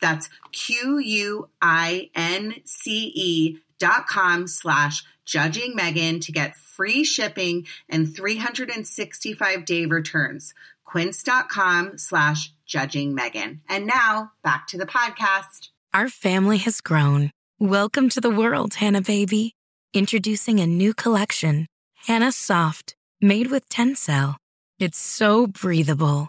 That's Q U I N C E dot com slash judging Megan to get free shipping and 365 day returns. Quince.com slash judging Megan. And now back to the podcast. Our family has grown. Welcome to the world, Hanna baby. Introducing a new collection, Hanna Soft, made with Tencel. It's so breathable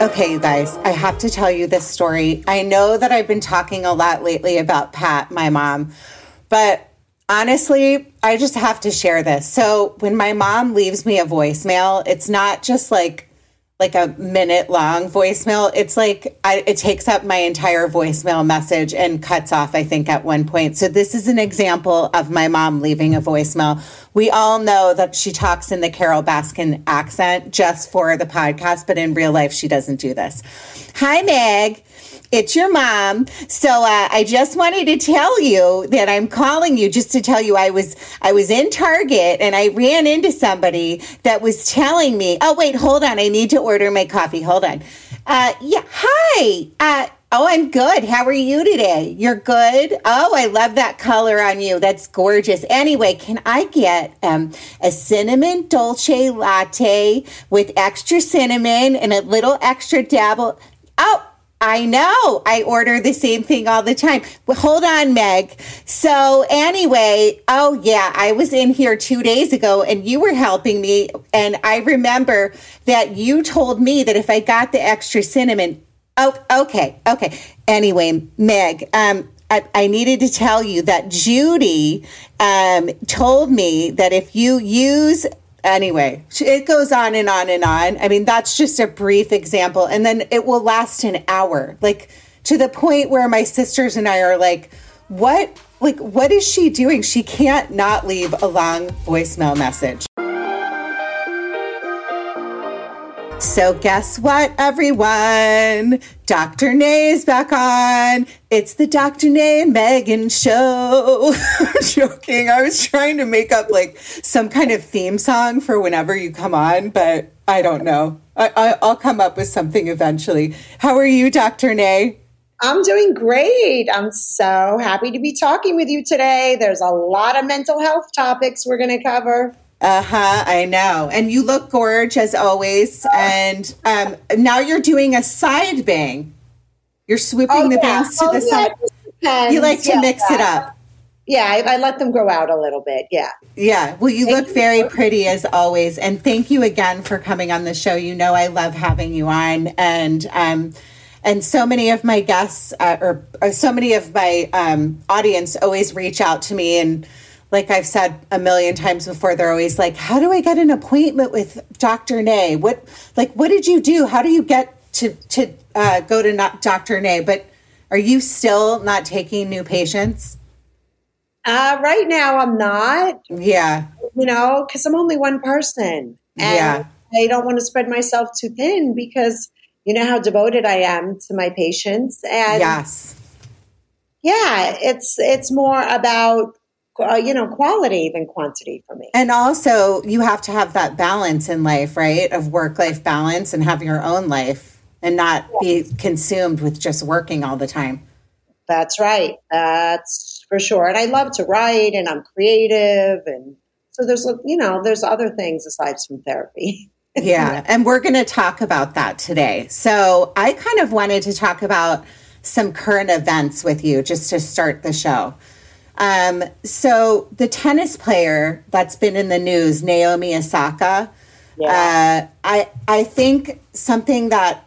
Okay, you guys, I have to tell you this story. I know that I've been talking a lot lately about Pat, my mom, but honestly, I just have to share this. So, when my mom leaves me a voicemail, it's not just like like a minute long voicemail. It's like I, it takes up my entire voicemail message and cuts off, I think, at one point. So, this is an example of my mom leaving a voicemail. We all know that she talks in the Carole Baskin accent just for the podcast, but in real life, she doesn't do this. Hi, Meg. It's your mom. So uh, I just wanted to tell you that I'm calling you just to tell you I was I was in Target and I ran into somebody that was telling me, "Oh wait, hold on, I need to order my coffee. Hold on." Uh, yeah, hi. Uh, oh, I'm good. How are you today? You're good. Oh, I love that color on you. That's gorgeous. Anyway, can I get um, a cinnamon dolce latte with extra cinnamon and a little extra dabble? Oh. I know. I order the same thing all the time. Hold on, Meg. So, anyway, oh, yeah, I was in here two days ago and you were helping me. And I remember that you told me that if I got the extra cinnamon, oh, okay, okay. Anyway, Meg, um, I, I needed to tell you that Judy um, told me that if you use anyway, it goes on and on and on. I mean, that's just a brief example. And then it will last an hour, like to the point where my sisters and I are like, what? Like, what is she doing? She can't not leave a long voicemail message. So, guess what, everyone? Dr. Nay's back on. It's the Dr. Nay and Megan show. I'm joking. I was trying to make up like some kind of theme song for whenever you come on, but I don't know. I, will come up with something eventually. How are you, Dr. Nay? I'm doing great. I'm so happy to be talking with you today. There's a lot of mental health topics we're going to cover. Uh huh. I know. And you look gorge as always. And um, now you're doing a side bang. You're swooping oh, the yeah. bangs to oh, the yeah, side. You like to yeah, mix it up. Yeah, I, I, let them grow out a little bit. Yeah. Yeah. Well, you thank look very pretty as always. And thank you again for coming on the show. You know, I love having you on. And um, and so many of my guests uh, or, or, so many of my um, audience always reach out to me and like I've said a million times before, they're always like, "How do I get an appointment with Dr. Nay? What, like, what did you do? How do you get to to uh, go to not Dr. Nay?" But are you still not taking new patients? Uh, right now, I'm not. Yeah, you know, because I'm only one person, and yeah. I don't want to spread myself too thin because you know how devoted I am to my patients, and yes, yeah, it's it's more about uh, you know, quality than quantity for me. And also, you have to have that balance in life, right? Of work life balance and have your own life and not be consumed with just working all the time. That's right. That's for sure. And I love to write and I'm creative. And so there's, you know, there's other things aside from therapy. yeah. And we're going to talk about that today. So I kind of wanted to talk about some current events with you just to start the show. Um, so the tennis player that's been in the news, Naomi Osaka, yeah. uh, I I think something that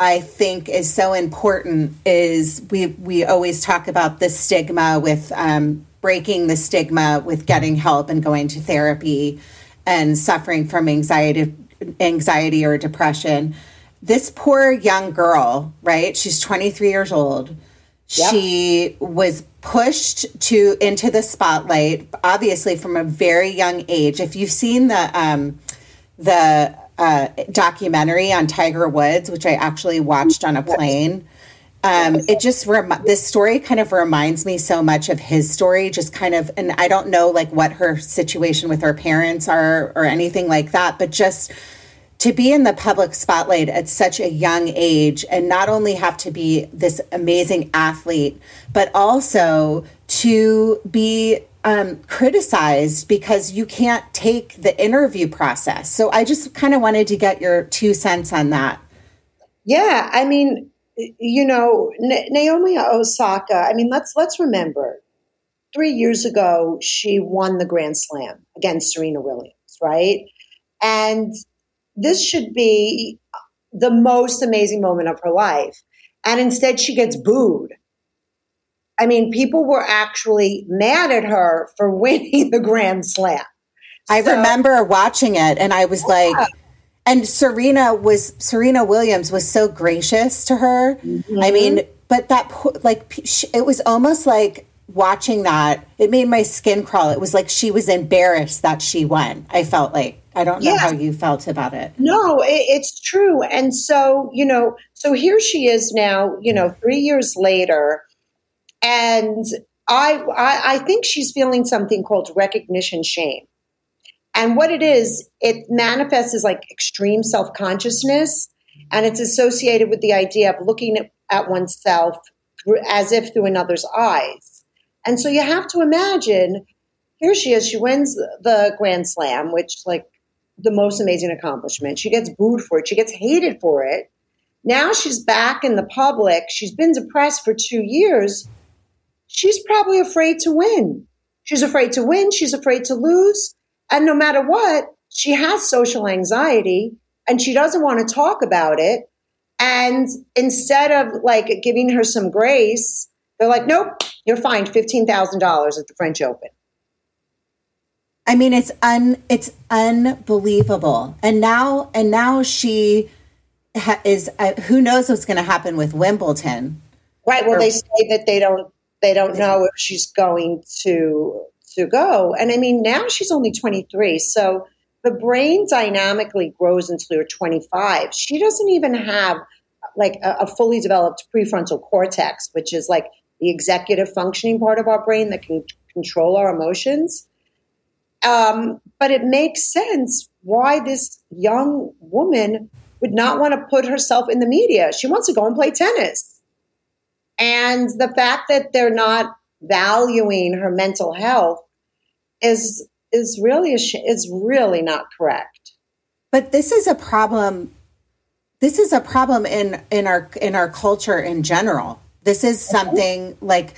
I think is so important is we we always talk about the stigma with um, breaking the stigma with getting help and going to therapy and suffering from anxiety anxiety or depression. This poor young girl, right? She's 23 years old Yep. She was pushed to into the spotlight, obviously from a very young age. If you've seen the um, the uh, documentary on Tiger Woods, which I actually watched on a plane, um, it just rem- this story kind of reminds me so much of his story. Just kind of, and I don't know like what her situation with her parents are or anything like that, but just to be in the public spotlight at such a young age and not only have to be this amazing athlete, but also to be um, criticized because you can't take the interview process. So I just kind of wanted to get your two cents on that. Yeah, I mean, you know, Naomi Osaka. I mean, let's let's remember, three years ago she won the Grand Slam against Serena Williams, right? And this should be the most amazing moment of her life. And instead, she gets booed. I mean, people were actually mad at her for winning the Grand Slam. I so, remember watching it and I was yeah. like, and Serena was, Serena Williams was so gracious to her. Mm-hmm. I mean, but that, like, it was almost like watching that, it made my skin crawl. It was like she was embarrassed that she won. I felt like. I don't know yeah. how you felt about it. No, it, it's true. And so, you know, so here she is now, you know, three years later. And I, I, I think she's feeling something called recognition shame. And what it is, it manifests as like extreme self consciousness. And it's associated with the idea of looking at, at oneself as if through another's eyes. And so you have to imagine here she is, she wins the Grand Slam, which, like, the most amazing accomplishment. She gets booed for it. She gets hated for it. Now she's back in the public. She's been depressed for two years. She's probably afraid to win. She's afraid to win. She's afraid to lose. And no matter what, she has social anxiety and she doesn't want to talk about it. And instead of like giving her some grace, they're like, nope, you're fined $15,000 at the French Open. I mean, it's un it's unbelievable. And now and now she ha- is. Uh, who knows what's going to happen with Wimbledon? Right. Well, or, they say that they don't they don't know if she's going to to go. And I mean, now she's only twenty three, so the brain dynamically grows until you're twenty five. She doesn't even have like a, a fully developed prefrontal cortex, which is like the executive functioning part of our brain that can control our emotions. Um, but it makes sense why this young woman would not want to put herself in the media. She wants to go and play tennis. And the fact that they're not valuing her mental health is is really a sh- is really not correct. But this is a problem. This is a problem in in our in our culture in general. This is something like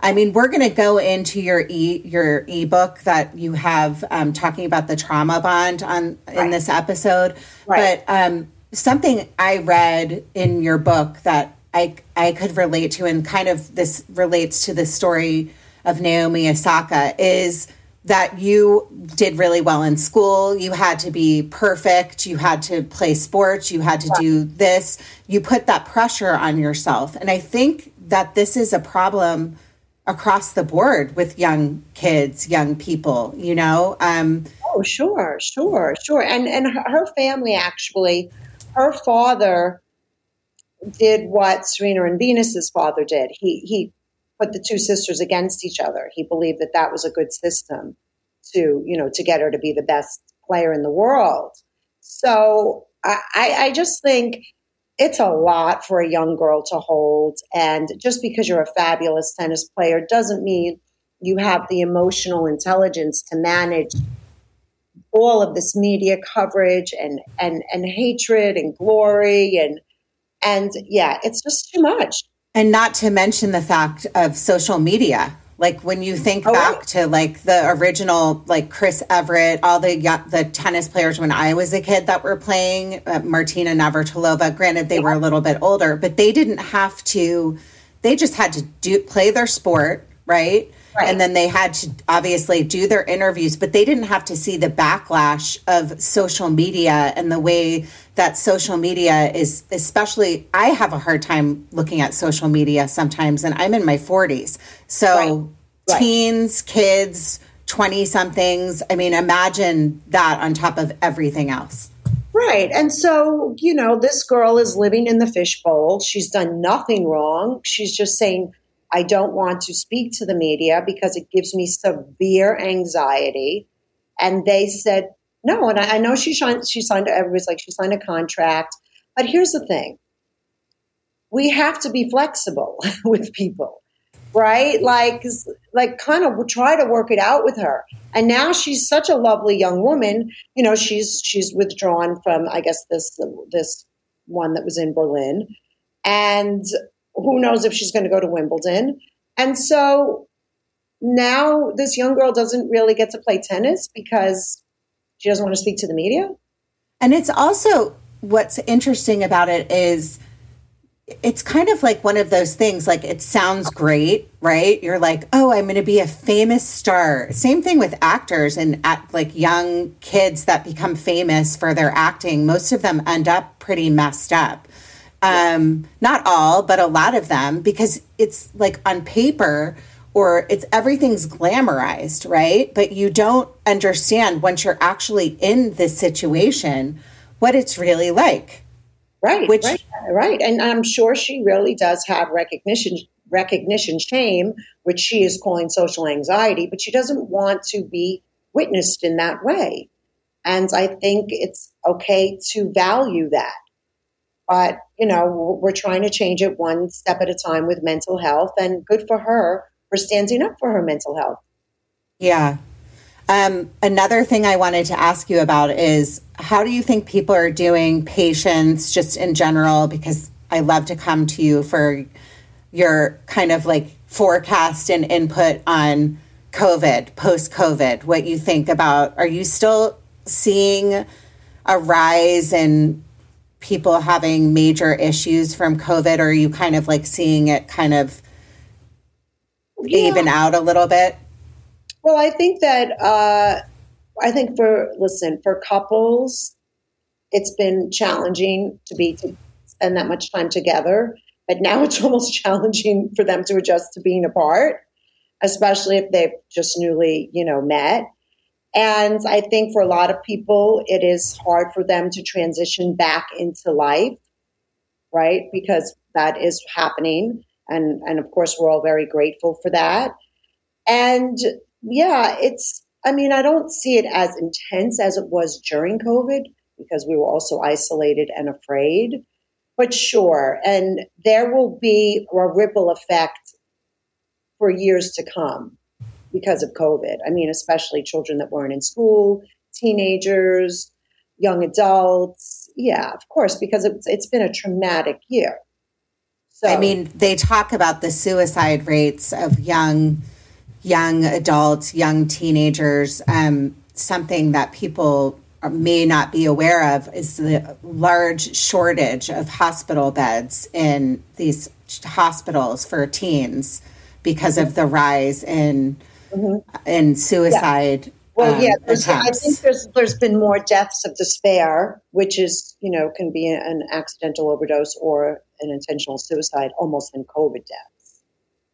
I mean, we're going to go into your e your ebook that you have um, talking about the trauma bond on right. in this episode. Right. But um, something I read in your book that I I could relate to, and kind of this relates to the story of Naomi Osaka is that you did really well in school. You had to be perfect. You had to play sports. You had to do this. You put that pressure on yourself. And I think that this is a problem across the board with young kids, young people, you know? Um, oh, sure, sure, sure. And, and her family actually, her father did what Serena and Venus's father did. He, he put the two sisters against each other. He believed that that was a good system to, you know, to get her to be the best player in the world. So I, I just think it's a lot for a young girl to hold. And just because you're a fabulous tennis player doesn't mean you have the emotional intelligence to manage all of this media coverage and and and hatred and glory and and yeah, it's just too much. And not to mention the fact of social media. Like when you think oh, back right. to like the original, like Chris Evert, all the the tennis players when I was a kid that were playing, uh, Martina Navratilova. Granted, they yeah. were a little bit older, but they didn't have to. They just had to do play their sport, right? Right. And then they had to obviously do their interviews, but they didn't have to see the backlash of social media and the way that social media is, especially, I have a hard time looking at social media sometimes, and I'm in my 40s. So, right. teens, kids, 20 somethings, I mean, imagine that on top of everything else. Right. And so, you know, this girl is living in the fishbowl. She's done nothing wrong. She's just saying, I don't want to speak to the media because it gives me severe anxiety. And they said, no. And I, I know she signed, she signed, everybody's like, she signed a contract. But here's the thing we have to be flexible with people, right? Like, like kind of try to work it out with her. And now she's such a lovely young woman. You know, she's, she's withdrawn from, I guess, this, this one that was in Berlin. And who knows if she's going to go to Wimbledon. And so now this young girl doesn't really get to play tennis because she doesn't want to speak to the media. And it's also what's interesting about it is it's kind of like one of those things like it sounds great right you're like oh i'm going to be a famous star same thing with actors and like young kids that become famous for their acting most of them end up pretty messed up um, not all, but a lot of them, because it's like on paper or it's everything's glamorized, right? But you don't understand once you're actually in this situation what it's really like. Right, Which, right, right. And I'm sure she really does have recognition recognition shame, which she is calling social anxiety, but she doesn't want to be witnessed in that way. And I think it's okay to value that. But, you know, we're trying to change it one step at a time with mental health, and good for her for standing up for her mental health. Yeah. Um, another thing I wanted to ask you about is how do you think people are doing patients just in general? Because I love to come to you for your kind of like forecast and input on COVID, post COVID, what you think about. Are you still seeing a rise in people having major issues from COVID, or are you kind of like seeing it kind of yeah. even out a little bit? Well, I think that uh, I think for listen for couples, it's been challenging to be to spend that much time together, but now it's almost challenging for them to adjust to being apart, especially if they've just newly you know met. And I think for a lot of people, it is hard for them to transition back into life, right? Because that is happening. And, and of course, we're all very grateful for that. And yeah, it's, I mean, I don't see it as intense as it was during COVID because we were also isolated and afraid. But sure, and there will be a ripple effect for years to come because of COVID. I mean, especially children that weren't in school, teenagers, young adults. Yeah, of course, because it's, it's been a traumatic year. So, I mean, they talk about the suicide rates of young young adults, young teenagers, um, something that people may not be aware of is the large shortage of hospital beds in these hospitals for teens because of the rise in mm-hmm. in suicide. Yeah. Well, um, yeah, I think there's there's been more deaths of despair, which is you know can be an accidental overdose or an intentional suicide, almost than COVID deaths.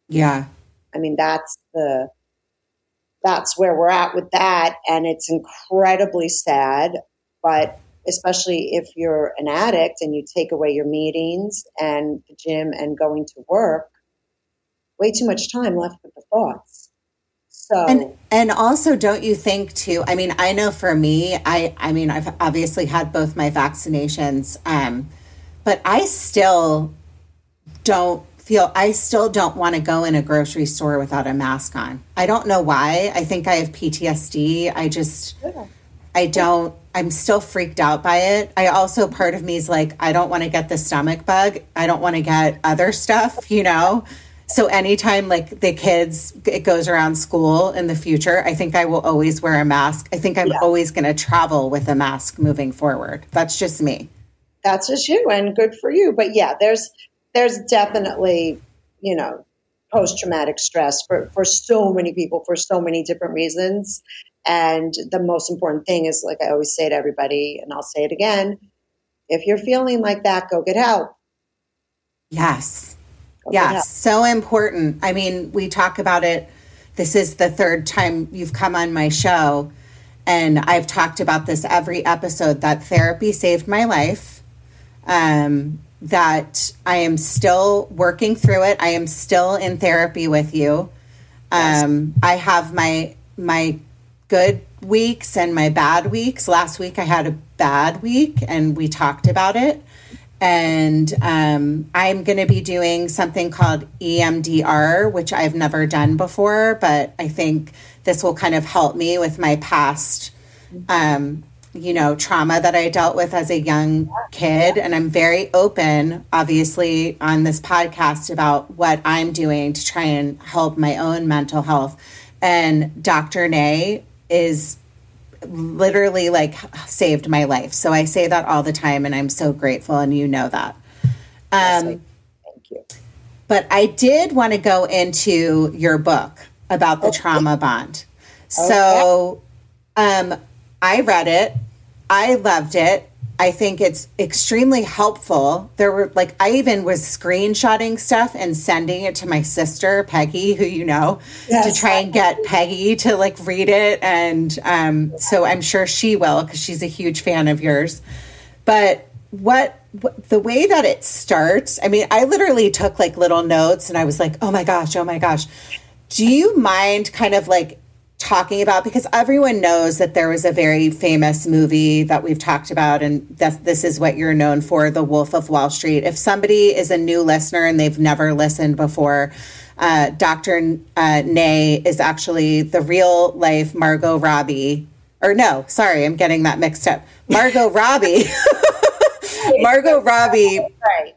Yeah, I mean that's the that's where we're at with that. And it's incredibly sad. But especially if you're an addict and you take away your meetings and the gym and going to work, way too much time left with the thoughts. So and and also don't you think too I mean I know for me I I mean I've obviously had both my vaccinations um but I still don't feel I still don't want to go in a grocery store without a mask on. I don't know why. I think I have PTSD. I just I don't I'm still freaked out by it. I also part of me is like I don't want to get the stomach bug. I don't want to get other stuff, you know. So anytime like the kids it goes around school in the future, I think I will always wear a mask. I think I'm yeah. always going to travel with a mask moving forward. That's just me. That's just you and good for you. But yeah, there's there's definitely, you know, post traumatic stress for, for so many people for so many different reasons. And the most important thing is, like I always say to everybody, and I'll say it again if you're feeling like that, go get help. Yes. Yes. So important. I mean, we talk about it. This is the third time you've come on my show. And I've talked about this every episode that therapy saved my life. Um, that I am still working through it. I am still in therapy with you. Um, I have my my good weeks and my bad weeks. Last week I had a bad week, and we talked about it. And um, I'm going to be doing something called EMDR, which I've never done before, but I think this will kind of help me with my past um, you know, trauma that I dealt with as a young kid. And I'm very open, obviously, on this podcast about what I'm doing to try and help my own mental health. And Dr. Nay is literally like saved my life. So I say that all the time and I'm so grateful and you know that. Um, thank you. But I did want to go into your book about the okay. trauma bond. So um, I read it. I loved it. I think it's extremely helpful. There were like I even was screenshotting stuff and sending it to my sister Peggy, who you know, yes. to try and get Peggy to like read it, and um, so I'm sure she will because she's a huge fan of yours. But what, what the way that it starts? I mean, I literally took like little notes, and I was like, oh my gosh, oh my gosh. Do you mind kind of like talking about because everyone knows that there was a very famous movie that we've talked about and that this is what you're known for the wolf of wall street. If somebody is a new listener and they've never listened before uh, dr uh, nay is actually the real life margot robbie. Or no sorry i'm getting that mixed up. Margot robbie. Margot robbie right.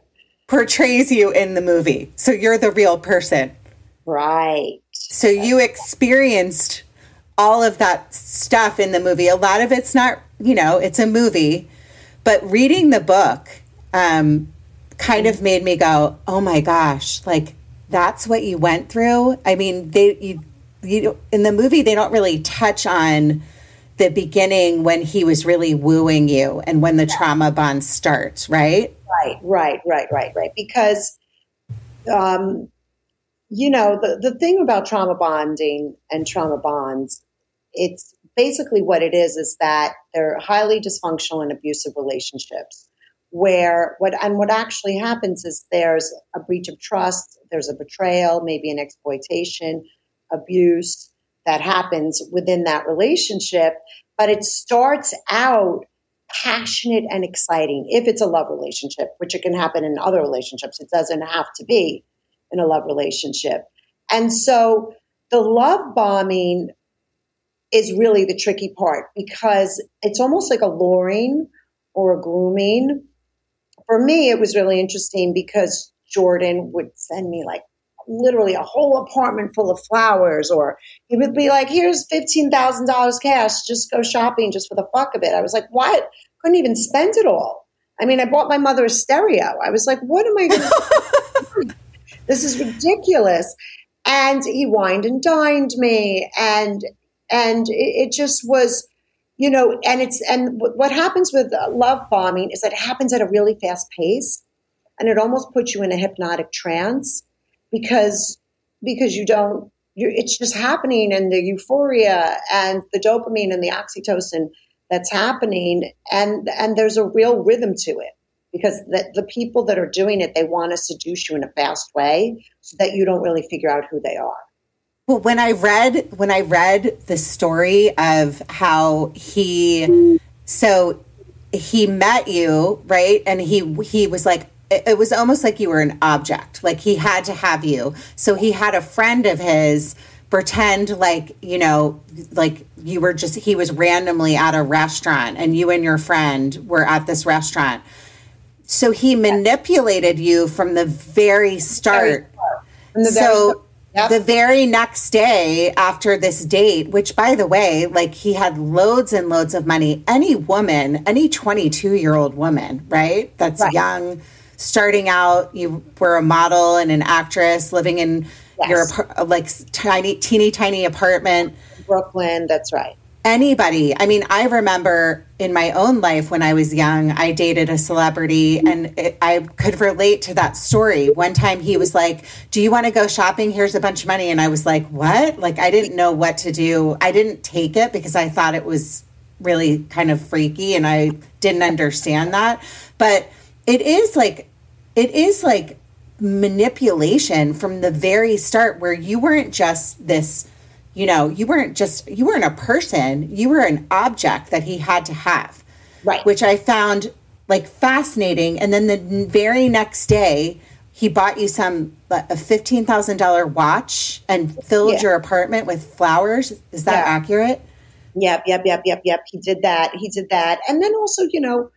portrays you in the movie. So you're the real person. Right. So you experienced all of that stuff in the movie. A lot of it's not, you know, it's a movie, but reading the book um, kind of made me go, oh my gosh, like that's what you went through. I mean, they, you, you, in the movie, they don't really touch on the beginning when he was really wooing you and when the trauma bond starts, right? Right, right, right, right, right. Because, um, you know, the, the thing about trauma bonding and trauma bonds it's basically what it is is that they're highly dysfunctional and abusive relationships where what and what actually happens is there's a breach of trust there's a betrayal maybe an exploitation abuse that happens within that relationship but it starts out passionate and exciting if it's a love relationship which it can happen in other relationships. It doesn't have to be in a love relationship. And so the love bombing is really the tricky part because it's almost like a luring or a grooming. For me, it was really interesting because Jordan would send me like literally a whole apartment full of flowers, or he would be like, "Here's fifteen thousand dollars cash. Just go shopping, just for the fuck of it." I was like, "What? Couldn't even spend it all." I mean, I bought my mother a stereo. I was like, "What am I going to?" this is ridiculous. And he wined and dined me, and and it, it just was you know, and it's and what happens with love bombing is that it happens at a really fast pace, and it almost puts you in a hypnotic trance because because you don't. it's just happening, and the euphoria and the dopamine and the oxytocin that's happening, and and there's a real rhythm to it because the, the people that are doing it they want to seduce you in a fast way so that you don't really figure out who they are. Well, when I read when I read the story of how he so he met you, right? And he he was like it was almost like you were an object. Like he had to have you. So he had a friend of his pretend like, you know, like you were just he was randomly at a restaurant and you and your friend were at this restaurant. So he manipulated you from the very start. From the very so start Yep. The very next day after this date, which by the way, like he had loads and loads of money. Any woman, any 22 year old woman, right? That's right. young, starting out, you were a model and an actress living in yes. your like tiny, teeny tiny apartment. Brooklyn, that's right anybody. I mean, I remember in my own life when I was young, I dated a celebrity and it, I could relate to that story. One time he was like, Do you want to go shopping? Here's a bunch of money. And I was like, What? Like, I didn't know what to do. I didn't take it because I thought it was really kind of freaky and I didn't understand that. But it is like, it is like manipulation from the very start where you weren't just this you know, you weren't just, you weren't a person, you were an object that he had to have. Right. Which I found like fascinating. And then the very next day, he bought you some a fifteen thousand dollar watch and filled yeah. your apartment with flowers. Is that yeah. accurate? Yep, yep, yep, yep, yep. He did that. He did that. And then also, you know,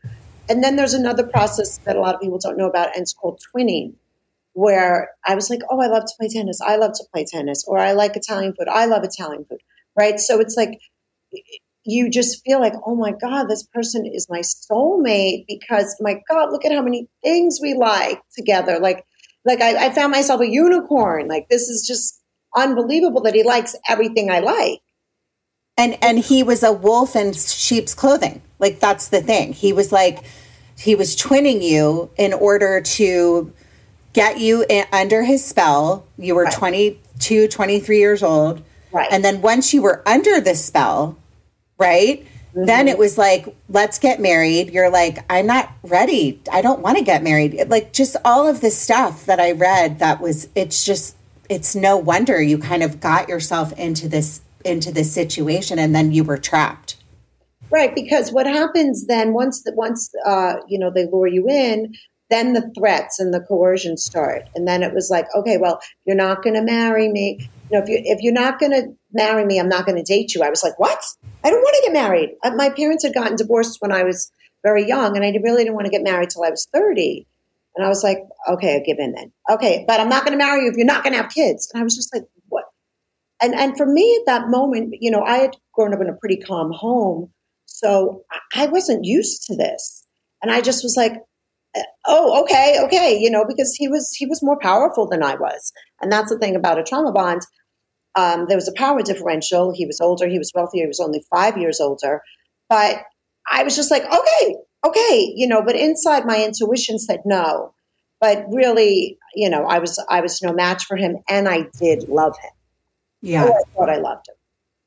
and then there's another process that a lot of people don't know about, and it's called twinning where I was like, oh, I love to play tennis. I love to play tennis. Or I like Italian food. I love Italian food. Right. So it's like, you just feel like, oh my God, this person is my soulmate because my God, look at how many things we like together. Like, like I, I found myself a unicorn. Like this is just unbelievable that he likes everything I like. And and he was a wolf in sheep's clothing. Like that's the thing. He was like he was twinning you in order to get you in, under his spell. You were right. 22, 23 years old. Right. And then once you were under the spell, right? Mm-hmm. Then it was like, let's get married. You're like, I'm not ready. I don't want to get married. Like, just all of this stuff that I read that was, it's just, it's no wonder you kind of got yourself into this into this situation and then you were trapped right because what happens then once the, once uh, you know they lure you in then the threats and the coercion start. And then it was like okay well you're not going to marry me. You know if you if you're not going to marry me i'm not going to date you. I was like what? I don't want to get married. Uh, my parents had gotten divorced when i was very young and i really didn't want to get married till i was 30 and i was like okay i'll give in then. Okay but i'm not going to marry you if you're not going to have kids. And i was just like what? And and for me at that moment you know i had grown up in a pretty calm home. So i wasn't used to this. And i just was like oh okay okay you know because he was he was more powerful than i was. And that's the thing about a trauma bond. Um, there was a power differential. He was older he was wealthier he was only five years older. But i was just like okay okay you know but inside my intuition said no. But really you know i was i was no match for him and i did love him. Yeah. Oh, i thought i loved him.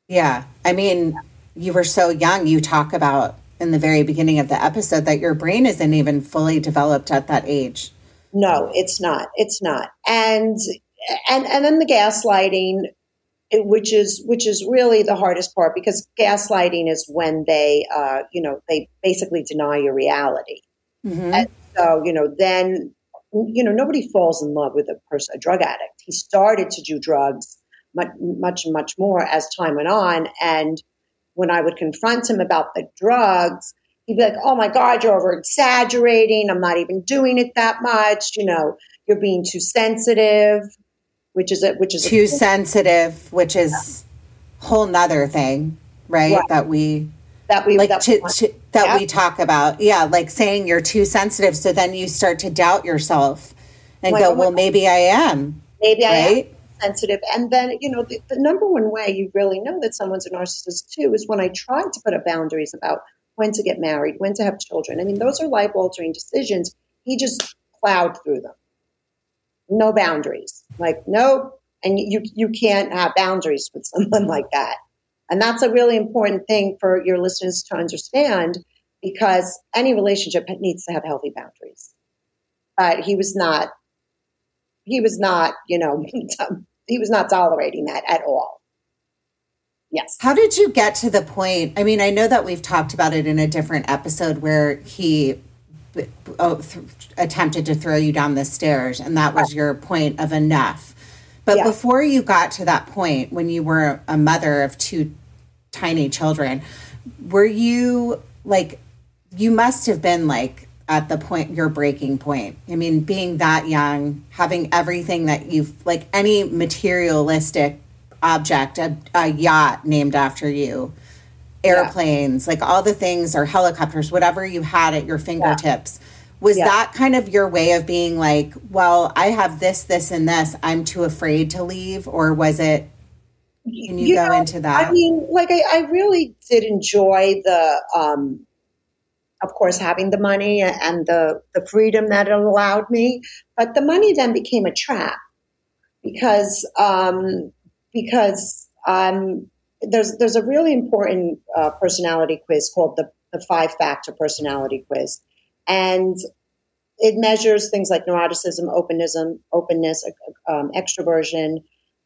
Yeah. I mean you were so young. You talk about in the very beginning of the episode that your brain isn't even fully developed at that age. No, it's not. It's not. And and and then the gaslighting which is which is really the hardest part because gaslighting is when they uh, you know they basically deny your reality mm-hmm. and so you know then you know nobody falls in love with a person a drug addict he started to do drugs much much much more as time went on and when I would confront him about the drugs, he'd be like, Oh my God, you're over exaggerating. I'm not even doing it that much. You know, you're being too sensitive. which is it, which is too sensitive, which is yeah. whole nother thing, right? right? That we that we like that, to, to, that yeah. we talk about. Yeah, like saying you're too sensitive, so then you start to doubt yourself and like, go, "Well, maybe I am." Maybe right? I am sensitive. And then, you know, the, the number one way you really know that someone's a narcissist too is when I try to put up boundaries about when to get married, when to have children. I mean, those are life altering decisions. He just plowed through them. No boundaries. Like, no, and you you can't have boundaries with someone like that. And that's a really important thing for your listeners to understand because any relationship needs to have healthy boundaries. But he was not he was not, you know, he was not tolerating that at all. Yes. How did you get to the point? I mean, I know that we've talked about it in a different episode where he oh, th- attempted to throw you down the stairs, and that was your point of enough. But yeah. before you got to that point, when you were a mother of two tiny children, were you like, you must have been like at the point your breaking point. I mean, being that young, having everything that you've like any materialistic object, a, a yacht named after you, airplanes, yeah. like all the things or helicopters, whatever you had at your fingertips. Yeah. Was yeah. that kind of your way of being like, well, I have this, this, and this. I'm too afraid to leave? Or was it, can you, you go know, into that? I mean, like, I, I really did enjoy the, um, of course, having the money and the, the freedom that it allowed me. But the money then became a trap because um, because um, there's there's a really important uh, personality quiz called the, the five factor personality quiz, and it measures things like neuroticism, openness, openness, um, extroversion,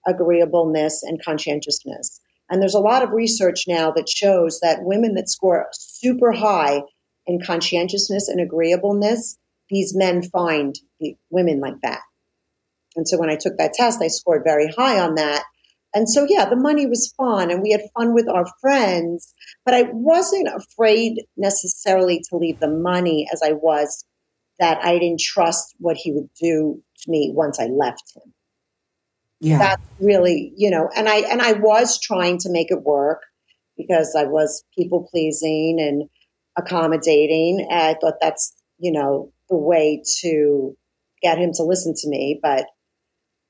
agreeableness, and conscientiousness. And there's a lot of research now that shows that women that score super high in conscientiousness and agreeableness, these men find the women like that. And so when I took that test, I scored very high on that. And so, yeah, the money was fun and we had fun with our friends, but I wasn't afraid necessarily to leave the money as I was that I didn't trust what he would do to me once I left him. Yeah. That's really, you know, and I and I was trying to make it work because I was people pleasing and accommodating. And I thought that's, you know, the way to get him to listen to me, but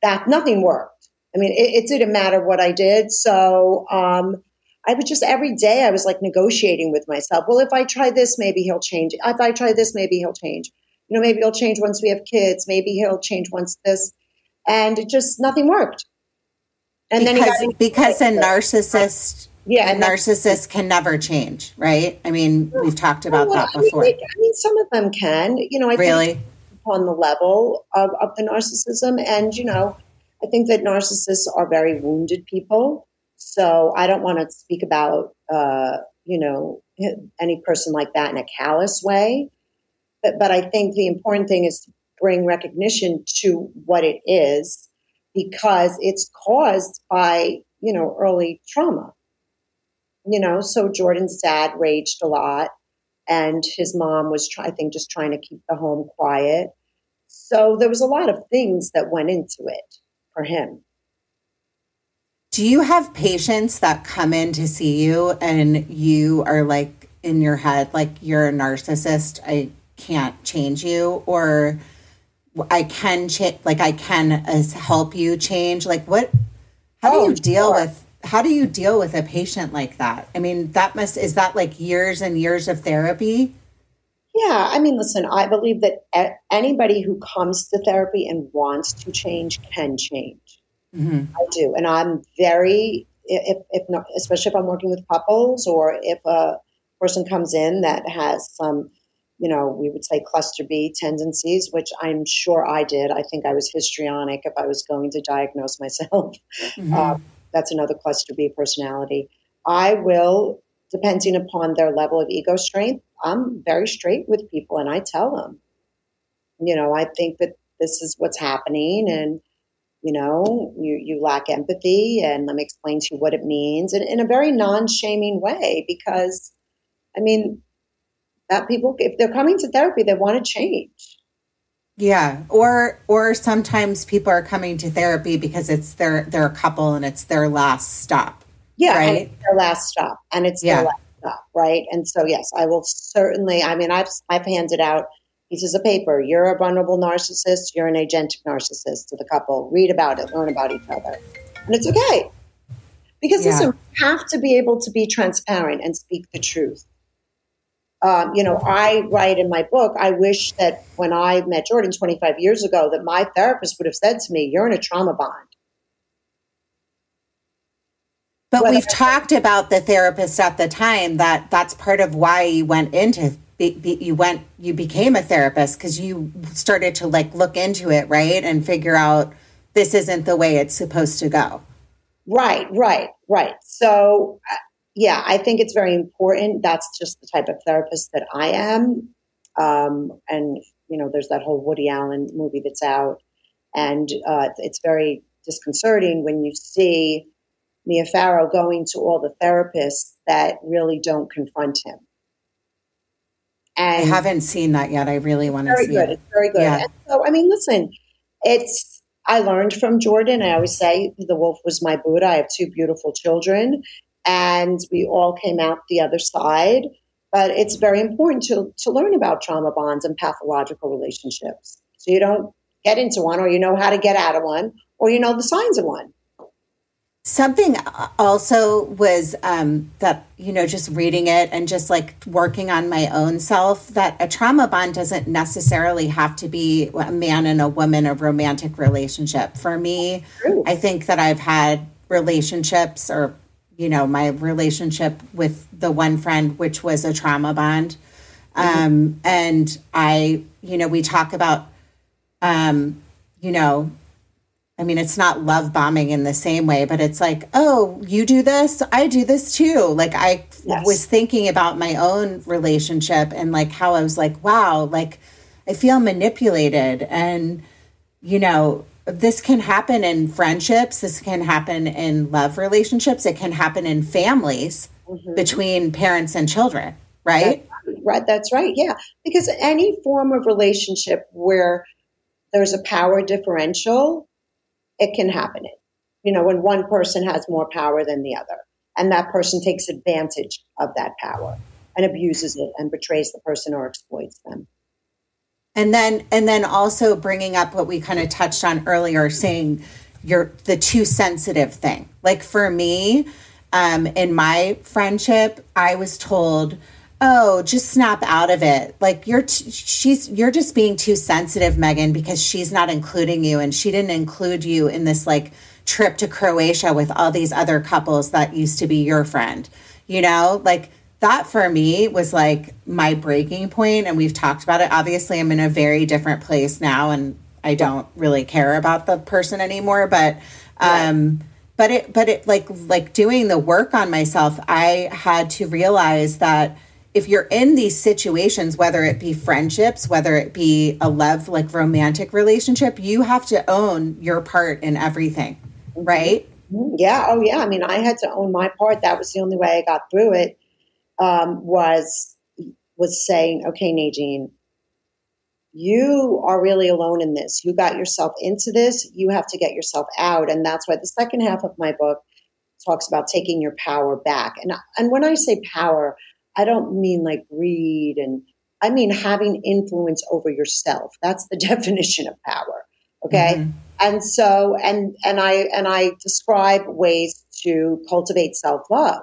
that nothing worked. I mean, it, it didn't matter what I did. So, um, I would just every day I was like negotiating with myself. Well, if I try this, maybe he'll change. If I try this, maybe he'll change. You know, maybe he'll change once we have kids. Maybe he'll change once this, and it just nothing worked. And because, then because a narcissist yeah, and narcissists can never change, right? I mean, we've talked about well, that before. I mean, I mean, some of them can. You know, I really think upon the level of, of the narcissism, and you know, I think that narcissists are very wounded people. So I don't want to speak about uh, you know any person like that in a callous way, but but I think the important thing is to bring recognition to what it is because it's caused by you know early trauma you know, so Jordan's dad raged a lot and his mom was, try, I think, just trying to keep the home quiet. So there was a lot of things that went into it for him. Do you have patients that come in to see you and you are like in your head, like you're a narcissist, I can't change you, or I can change, like I can uh, help you change? Like, what, how oh, do you deal sure. with how do you deal with a patient like that? I mean, that must is that like years and years of therapy? Yeah, I mean, listen, I believe that anybody who comes to therapy and wants to change can change. Mm-hmm. I do, and I'm very, if, if not, especially if I'm working with couples or if a person comes in that has some, you know, we would say cluster B tendencies, which I'm sure I did. I think I was histrionic if I was going to diagnose myself. Mm-hmm. Um, that's another cluster B personality. I will, depending upon their level of ego strength, I'm very straight with people and I tell them, you know, I think that this is what's happening and you know you, you lack empathy and let me explain to you what it means and in a very non-shaming way because i mean that people if they're coming to therapy they want to change Yeah, or or sometimes people are coming to therapy because it's their their couple and it's their last stop. Yeah, right. their last stop, and it's Yeah. their last stop, right? And so, yes, I will certainly. I mean, I've I've handed out pieces of paper. You're a vulnerable narcissist. You're an agentic narcissist to the couple. Read about it. Learn about each other, and it's okay. Because Yeah. listen, you have to be able to be transparent and speak the truth. Um, you know, I write in my book. I wish that when I met Jordan 25 years ago, that my therapist would have said to me, "You're in a trauma bond." But Whether- we've talked about the therapist at the time that that's part of why you went into be, be, you went you became a therapist because you started to like look into it right and figure out this isn't the way it's supposed to go. Right, right, right. So, uh, yeah, I think it's very important. That's just the type of therapist that I am. Um, and, you know, there's that whole Woody Allen movie that's out. And uh, it's very disconcerting when you see Mia Farrow going to all the therapists that really don't confront him. I haven't seen that yet. I really want to very see good. it. It's very good. Yeah. And so, I mean, listen, it's, I learned from Jordan. I always say the wolf was my Buddha. I have two beautiful children, and we all came out the other side. But it's very important to, to learn about trauma bonds and pathological relationships. So you don't get into one, or you know how to get out of one, or you know the signs of one. Something also was um, that, you know, just reading it and just like working on my own self, that a trauma bond doesn't necessarily have to be a man and a woman, a romantic relationship. For me, I think that I've had relationships or, you know, my relationship with the one friend, which was a trauma bond. Um, and I, you know, we talk about, um, you know, I mean, it's not love bombing in the same way, but it's like, oh, you do this, I do this too. Like, I Yes. was thinking about my own relationship and like how I was like, wow, like I feel manipulated. And, you know, this can happen in friendships, this can happen in love relationships, it can happen in families mm-hmm. between parents and children, right? Right, that's right. Yeah, because any form of relationship where there's a power differential, it can happen. In, You know, when one person has more power than the other, and that person takes advantage of that power and abuses it and betrays the person or exploits them. And then and then also bringing up what we kind of touched on earlier saying you're the too sensitive thing. Like for me um in my friendship i was told oh just snap out of it. Like you're t- she's you're just being too sensitive megan because she's not including you and she didn't include you in this like trip to croatia with all these other couples that used to be your friend you know? Like that for me was like my breaking point and we've talked about it obviously i'm in a very different place now and i don't really care about the person anymore but um but it but it like like doing the work on myself i had to realize that if you're in these situations whether it be friendships whether it be a love like romantic relationship you have to own your part in everything right Yeah, oh yeah. I mean, I had to own my part. That was the only way I got through it. Um, was was saying, okay, Nadine, you are really alone in this. You got yourself into this. You have to get yourself out, and that's why the second half of my book talks about taking your power back. And and when I say power, I don't mean like greed, and I mean having influence over yourself. That's the definition of power. Okay and so and and i and i describe ways to cultivate self-love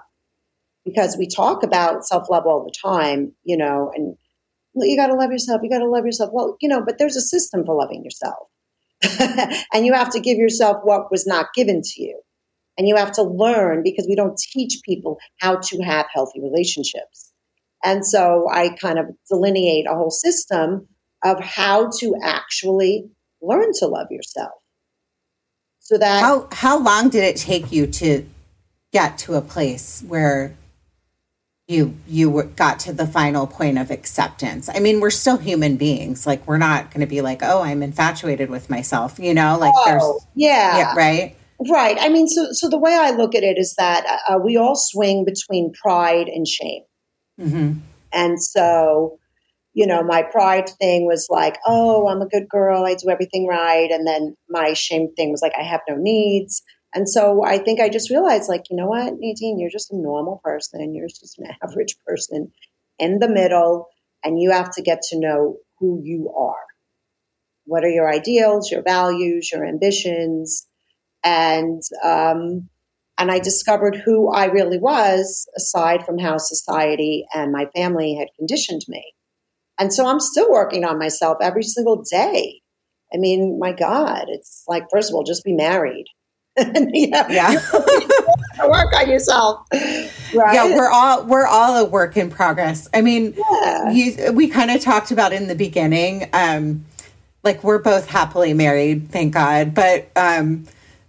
because we talk about self-love all the time you know and well, you got to love yourself you got to love yourself. Well you know but there's a system for loving yourself. And you have to give yourself what was not given to you. And you have to learn because we don't teach people how to have healthy relationships. And so i kind of delineate a whole system of how to actually learn to love yourself. So that How how long did it take you to get to a place where you you got to the final point of acceptance? I mean, we're still human beings. Like we're not going to be like, "Oh, I'm infatuated with myself," you know? Like oh, there's yeah, yeah, right? right. I mean, so so the way I look at it is that uh, we all swing between pride and shame, Mhm. and so you know, my pride thing was like, oh, I'm a good girl. I do everything right. And then my shame thing was like, I have no needs. And so I think I just realized, like, you know what, Nadine, you're just a normal person. You're just an average person in the middle, and you have to get to know who you are. What are your ideals, your values, your ambitions? And, um, and I discovered who I really was aside from how society and my family had conditioned me. And so I'm still working on myself every single day. I mean, my God, it's like, first of all, just be married. yeah. yeah. work on yourself. Right? Yeah, we're all we're all a work in progress. I mean, yeah. you, we kind of talked about in the beginning, um, like we're both happily married, thank God. But um,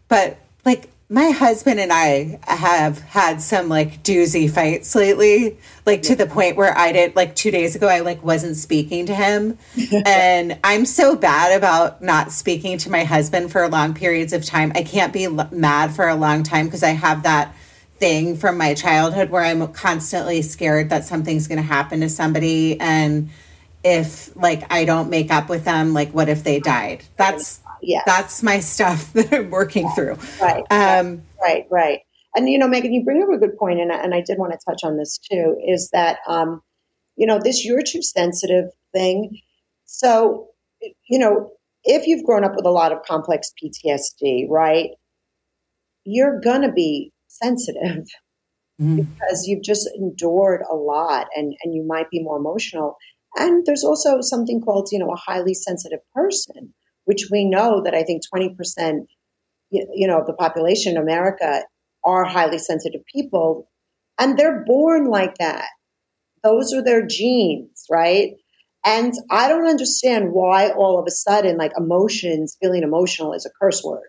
but like my husband and I have had some like doozy fights lately, like to the point where I did like two days ago, I like wasn't speaking to him. and I'm so bad about not speaking to my husband for long periods of time. I can't be l- mad for a long time because I have that thing from my childhood where I'm constantly scared that something's going to happen to somebody. And if like I don't make up with them, like what if they died? That's yeah. That's my stuff that I'm working through. Right. Um, right, right. And, you know, Megan, you bring up a good point, and, and I did want to touch on this too, is that, um, you know, this you're too sensitive thing. So, you know, if you've grown up with a lot of complex PTSD, right, you're going to be sensitive mm-hmm. because you've just endured a lot and, and you might be more emotional. And there's also something called, you know, a highly sensitive person which we know that I think 20%, you know, of the population in America are highly sensitive people. And they're born like that. Those are their genes, right? And I don't understand why all of a sudden, like emotions, feeling emotional is a curse word.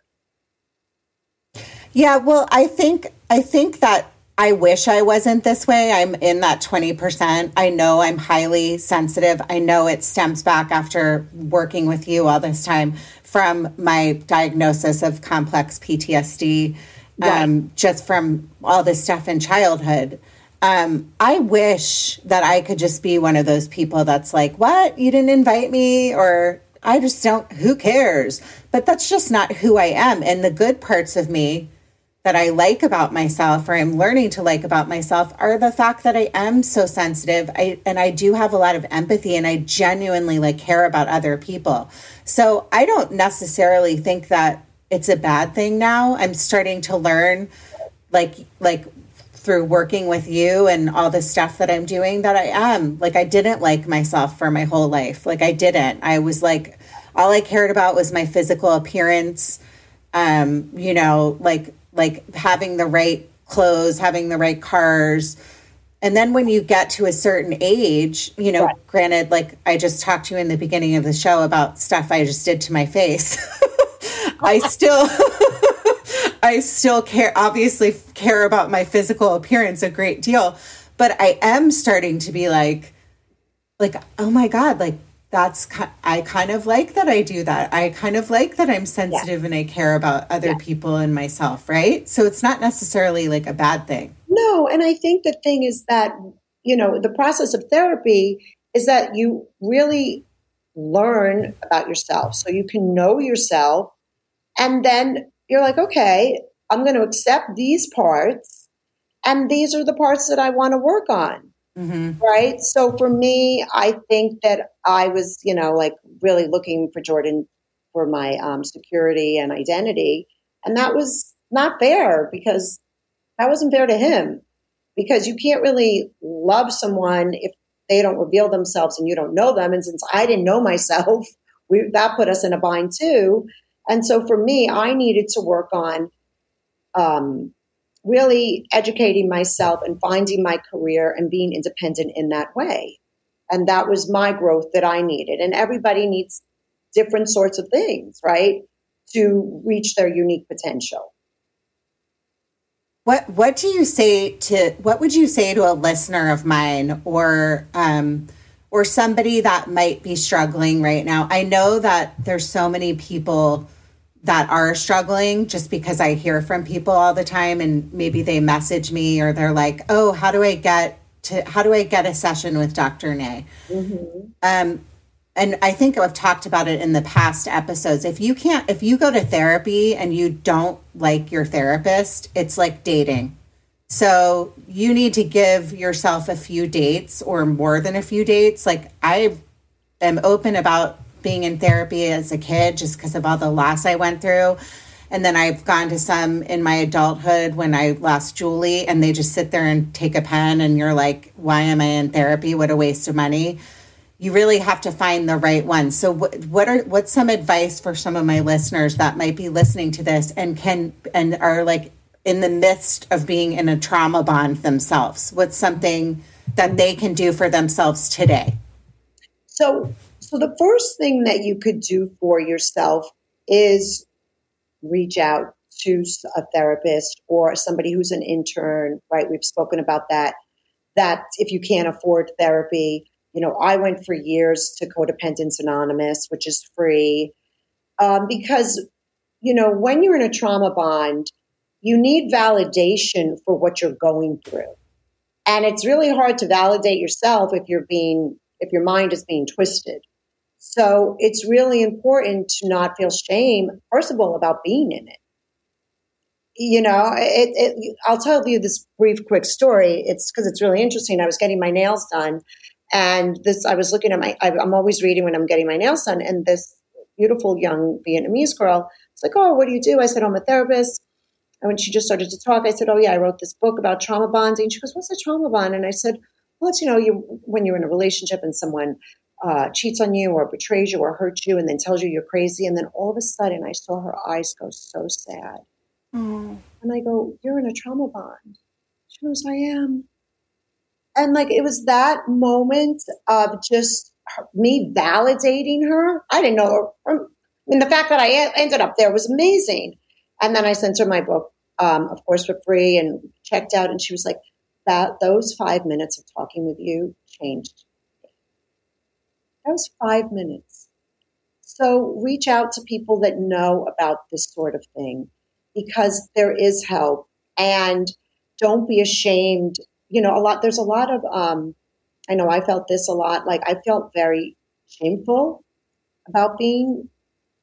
Yeah, well, I think I think that I wish I wasn't this way. I'm in that 20%. I know I'm highly sensitive. I know it stems back after working with you all this time from my diagnosis of complex PTSD, right. um, just from all this stuff in childhood. Um, I wish that I could just be one of those people that's like, what? You didn't invite me? Or I just don't, who cares? But that's just not who I am. And the good parts of me that I like about myself or I'm learning to like about myself are the fact that I am so sensitive I, and I do have a lot of empathy and I genuinely like care about other people. So I don't necessarily think that it's a bad thing now. I'm starting to learn like like through working with you and all the stuff that I'm doing that I am like I didn't like myself for my whole life. Like I didn't. I was like all I cared about was my physical appearance um you know like like having the right clothes, having the right cars. And then when you get to a certain age, you know, right. granted, like I just talked to you in the beginning of the show about stuff I just did to my face. I still I still care obviously care about my physical appearance a great deal, but I am starting to be like like oh my god, like that's I kind of like that I do that. I kind of like that I'm sensitive yeah. and I care about other yeah. people and myself, right? So it's not necessarily like a bad thing. No, and I think the thing is that you know, the process of therapy is that you really learn about yourself. So you can know yourself and then you're like, okay, I'm going to accept these parts and these are the parts that I want to work on. Mm-hmm. Right. So for me, I think that I was, you know, like really looking for Jordan for my um, security and identity. And that was not fair because that wasn't fair to him because you can't really love someone if they don't reveal themselves and you don't know them. And since I didn't know myself, we, that put us in a bind too. And so for me, I needed to work on um, really educating myself and finding my career and being independent in that way. And that was my growth that I needed. And everybody needs different sorts of things, right? To reach their unique potential. What what do you say to what would you say to a listener of mine or um or somebody that might be struggling right now? I know that there's so many people that are struggling just because I hear from people all the time and maybe they message me or they're like, "Oh, how do I get to how do I get a session with Dr. Nay? Mm-hmm. Um, and I think I've talked about it in the past episodes. If you can't, if you go to therapy and you don't like your therapist, it's like dating. So you need to give yourself a few dates or more than a few dates. Like I am open about being in therapy as a kid just because of all the loss I went through. And then I've gone to some in my adulthood when I lost Julie, and they just sit there and take a pen, and you're like, why am I in therapy? What a waste of money. You really have to find the right one. So, what, what are what's some advice for some of my listeners that might be listening to this and can and are like in the midst of being in a trauma bond themselves? What's something that they can do for themselves today? So, so the first thing that you could do for yourself is reach out to a therapist or somebody who's an intern, right? We've spoken about that. That if you can't afford therapy, you know, I went for years to Codependence Anonymous, which is free, um, because, you know, when you're in a trauma bond, you need validation for what you're going through. And it's really hard to validate yourself if you're being, if your mind is being twisted. So it's really important to not feel shame, first of all, about being in it. You know, it, it, I'll tell you this brief, quick story. It's because it's really interesting. I was getting my nails done, and this I was looking at my. I'm always reading when I'm getting my nails done, and this beautiful young Vietnamese girl It's like, "Oh, what do you do?" I said, "I'm a therapist." And when she just started to talk, I said, "Oh yeah, I wrote this book about trauma bonding." She goes, "What's a trauma bond?" And I said, "Well, it's you know, you when you're in a relationship and someone uh, cheats on you or betrays you or hurts you and then tells you you're crazy. And then all of a sudden, I saw her eyes go so sad. Mm. And I go, You're in a trauma bond. She goes, I am. And like it was that moment of just her, me validating her. I didn't know her. I mean, the fact that I ended up there was amazing. And then I sent her my book, um, of course, for free and checked out. And she was like, that those five minutes of talking with you changed that was five minutes. So reach out to people that know about this sort of thing because there is help and don't be ashamed. You know, a lot, there's a lot of, um, I know I felt this a lot. Like I felt very shameful about being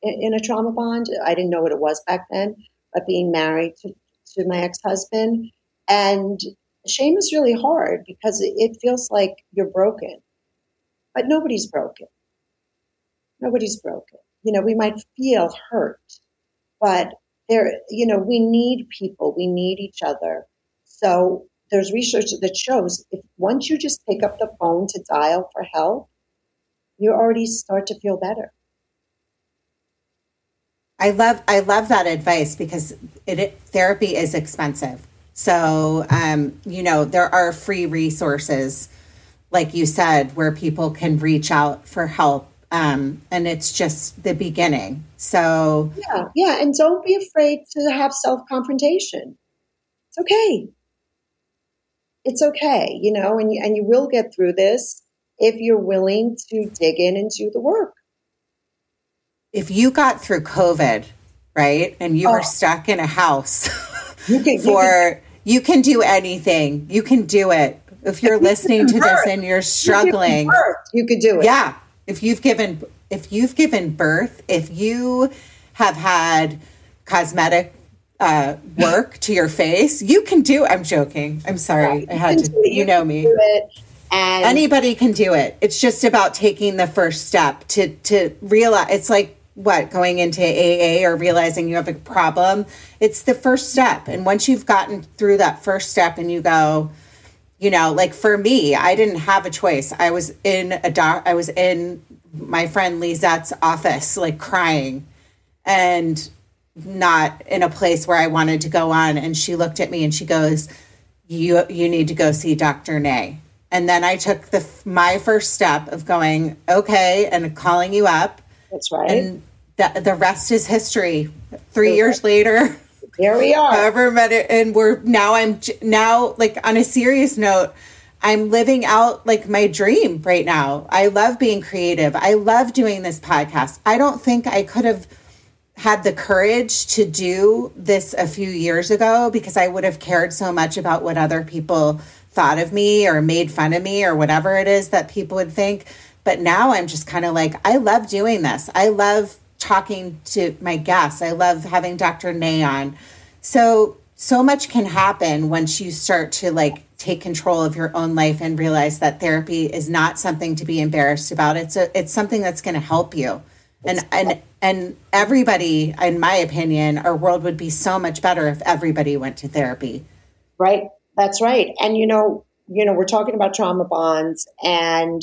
in, a trauma bond. I didn't know what it was back then, but being married to, to my ex husband. And shame is really hard because it feels like you're broken but nobody's broken. Nobody's broken. You know, we might feel hurt, but there, you know, we need people. We need each other. So there's research that shows if once you just pick up the phone to dial for help, you already start to feel better. I love I love that advice because it, it therapy is expensive. So um, you know there are free resources like you said, where people can reach out for help. Um, and it's just the beginning. So, yeah, yeah. And don't be afraid to have self confrontation. It's okay. It's okay, you know, and you, and you will get through this if you're willing to dig in and do the work. If you got through COVID, right, and you oh. were stuck in a house you can, for, you can, you can do anything, you can do it if you're if listening to birth, this and you're struggling, birth, you could do it. Yeah. If you've given if you've given birth, if you have had cosmetic uh, work to your face, you can do. I'm joking. I'm sorry. I had to. You, you know me. And anybody can do it. It's just about taking the first step to to realize. It's like what going into AA or realizing you have a problem. It's the first step, and once you've gotten through that first step, and you go, you know like for me i didn't have a choice. I was in a doc i was in my friend lizette's office like crying and not in a place where i wanted to go on. And she looked at me and she goes you you need to go see dr nay and then i took the my first step of going okay and calling you up. That's right. And the, the rest is history. Three years later here we are. However many, and we're now. I'm now like on a serious note. I'm living out like my dream right now. I love being creative. I love doing this podcast. I don't think I could have had the courage to do this a few years ago because I would have cared so much about what other people thought of me or made fun of me or whatever it is that people would think. But now I'm just kind of like, I love doing this. I love talking to my guests. I love having Dr. Nay on. So, so much can happen once you start to like take control of your own life and realize that therapy is not something to be embarrassed about. It's a, it's something that's going to help you. And, and, and everybody, in my opinion, our world would be so much better if everybody went to therapy. Right. That's right. And you know, you know, we're talking about trauma bonds and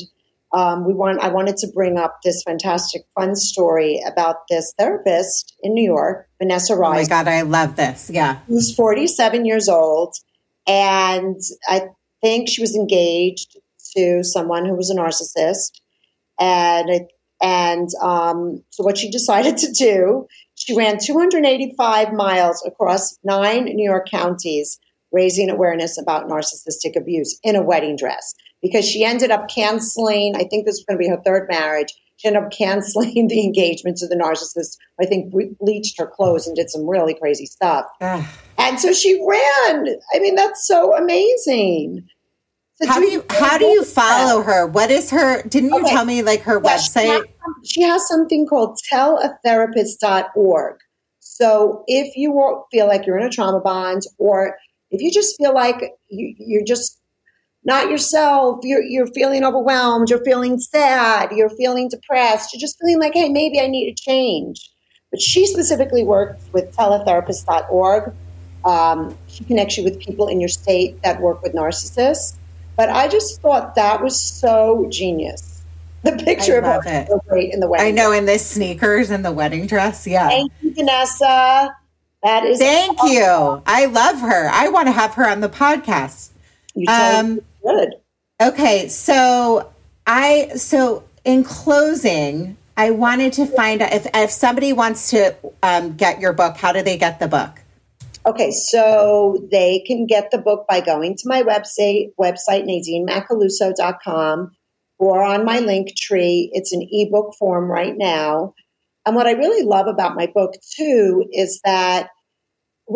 um, we want I wanted to bring up this fantastic fun story about this therapist in New York, Vanessa Rice. Oh my god, I love this. Yeah. Who's 47 years old and I think she was engaged to someone who was a narcissist and and um, so what she decided to do, she ran 285 miles across nine New York counties raising awareness about narcissistic abuse in a wedding dress because she ended up canceling, I think this was going to be her third marriage. She ended up canceling the engagement to the narcissist. I think bleached her clothes and did some really crazy stuff. and so she ran. I mean, that's so amazing. So how do you how do you follow her? What is her? Didn't you okay. tell me like her yeah, website? She has, she has something called tellatherapist.org. So if you feel like you're in a trauma bond, or if you just feel like you, you're just not yourself, you're, you're feeling overwhelmed, you're feeling sad, you're feeling depressed, you're just feeling like, hey, maybe I need a change. But she specifically works with teletherapist.org. Um, she connects you with people in your state that work with narcissists. But I just thought that was so genius. The picture of her so great in the wedding. I know in the sneakers and the wedding dress. Yeah. Thank you, Vanessa. That is Thank awesome. you. I love her. I want to have her on the podcast. You um, good. Okay, so I so in closing, I wanted to find out if if somebody wants to um, get your book, how do they get the book? Okay, so they can get the book by going to my website, website nadineMacaluso.com, or on my link tree. It's an ebook form right now. And what I really love about my book too is that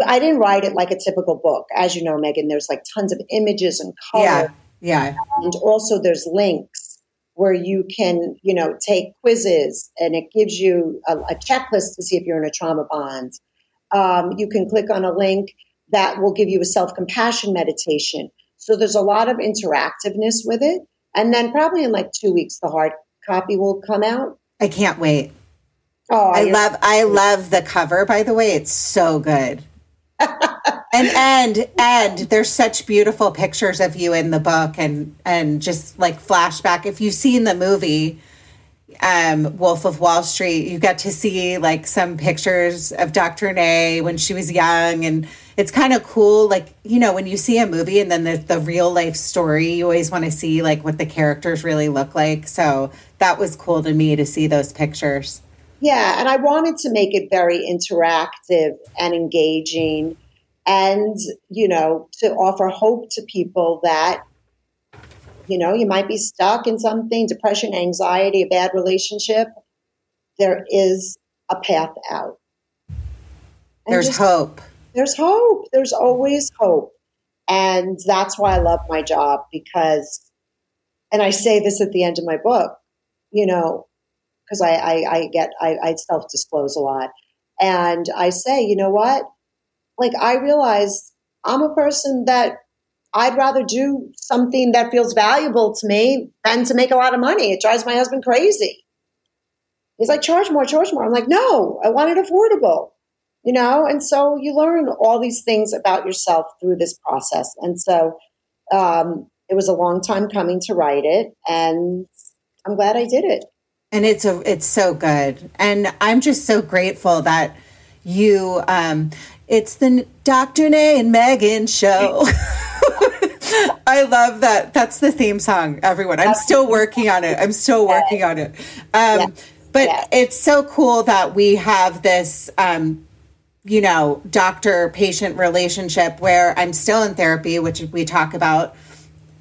I didn't write it like a typical book. As you know, Megan, there's like tons of images and color. Yeah. Yeah. And also there's links where you can, you know, take quizzes and it gives you a, a checklist to see if you're in a trauma bond. Um, you can click on a link that will give you a self compassion meditation. So there's a lot of interactiveness with it. And then probably in like two weeks, the hard copy will come out. I can't wait. Oh, I love I love the cover. By the way, it's so good and and and there's such beautiful pictures of you in the book and and just like flashback if you've seen the movie um, Wolf of Wall Street, you get to see like some pictures of Dr. Nay when she was young. And it's kind of cool. Like, you know, when you see a movie and then the, the real life story, you always want to see like what the characters really look like. So that was cool to me to see those pictures. Yeah, and I wanted to make it very interactive and engaging and, you know, to offer hope to people that, you know, you might be stuck in something, depression, anxiety, a bad relationship. There is a path out. And there's just, hope. There's hope. There's always hope. And that's why I love my job because, and I say this at the end of my book, you know, because I, I, I, get I, I self disclose a lot, and I say, you know what? Like I realize I'm a person that I'd rather do something that feels valuable to me than to make a lot of money. It drives my husband crazy. He's like, charge more, charge more. I'm like, no, I want it affordable, you know? And so you learn all these things about yourself through this process. And so um, it was a long time coming to write it. And I'm glad I did it and it's a it's so good. And i'm just so grateful that you um it's the dr nay and megan show. I love that. That's the theme song everyone. I'm still working on it. I'm still working on it. Um but it's so cool that we have this um you know doctor patient relationship where i'm still in therapy which we talk about.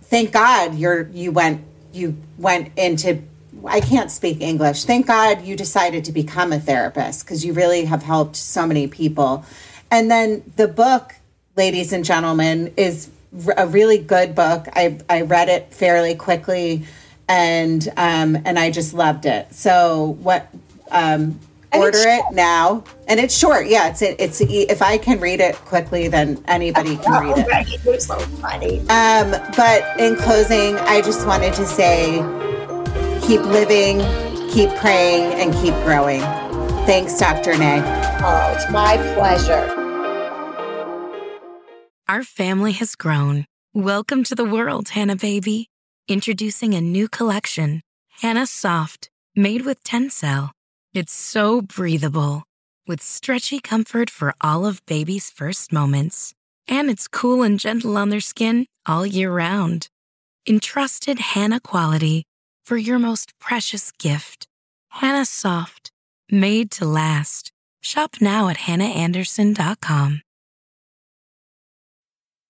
Thank god you're you went you went into I can't speak English. Thank God you decided to become a therapist because you really have helped so many people. And then the book, ladies and gentlemen, is a really good book. I, I read it fairly quickly and um, and I just loved it. So what um, order it now and it's short yeah it's it, it's if i can read it quickly then anybody can read it you're so funny um but in closing i just wanted to say keep living keep praying and keep growing. Thanks dr nay oh it's my pleasure. Our family has grown. Welcome to the world Hanna baby. Introducing a new collection Hanna soft made with tencel. It's so breathable, with stretchy comfort for all of baby's first moments. And it's cool and gentle on their skin all year round. Entrusted Hanna quality for your most precious gift. Hanna Soft, made to last. Shop now at hannaandersson.com.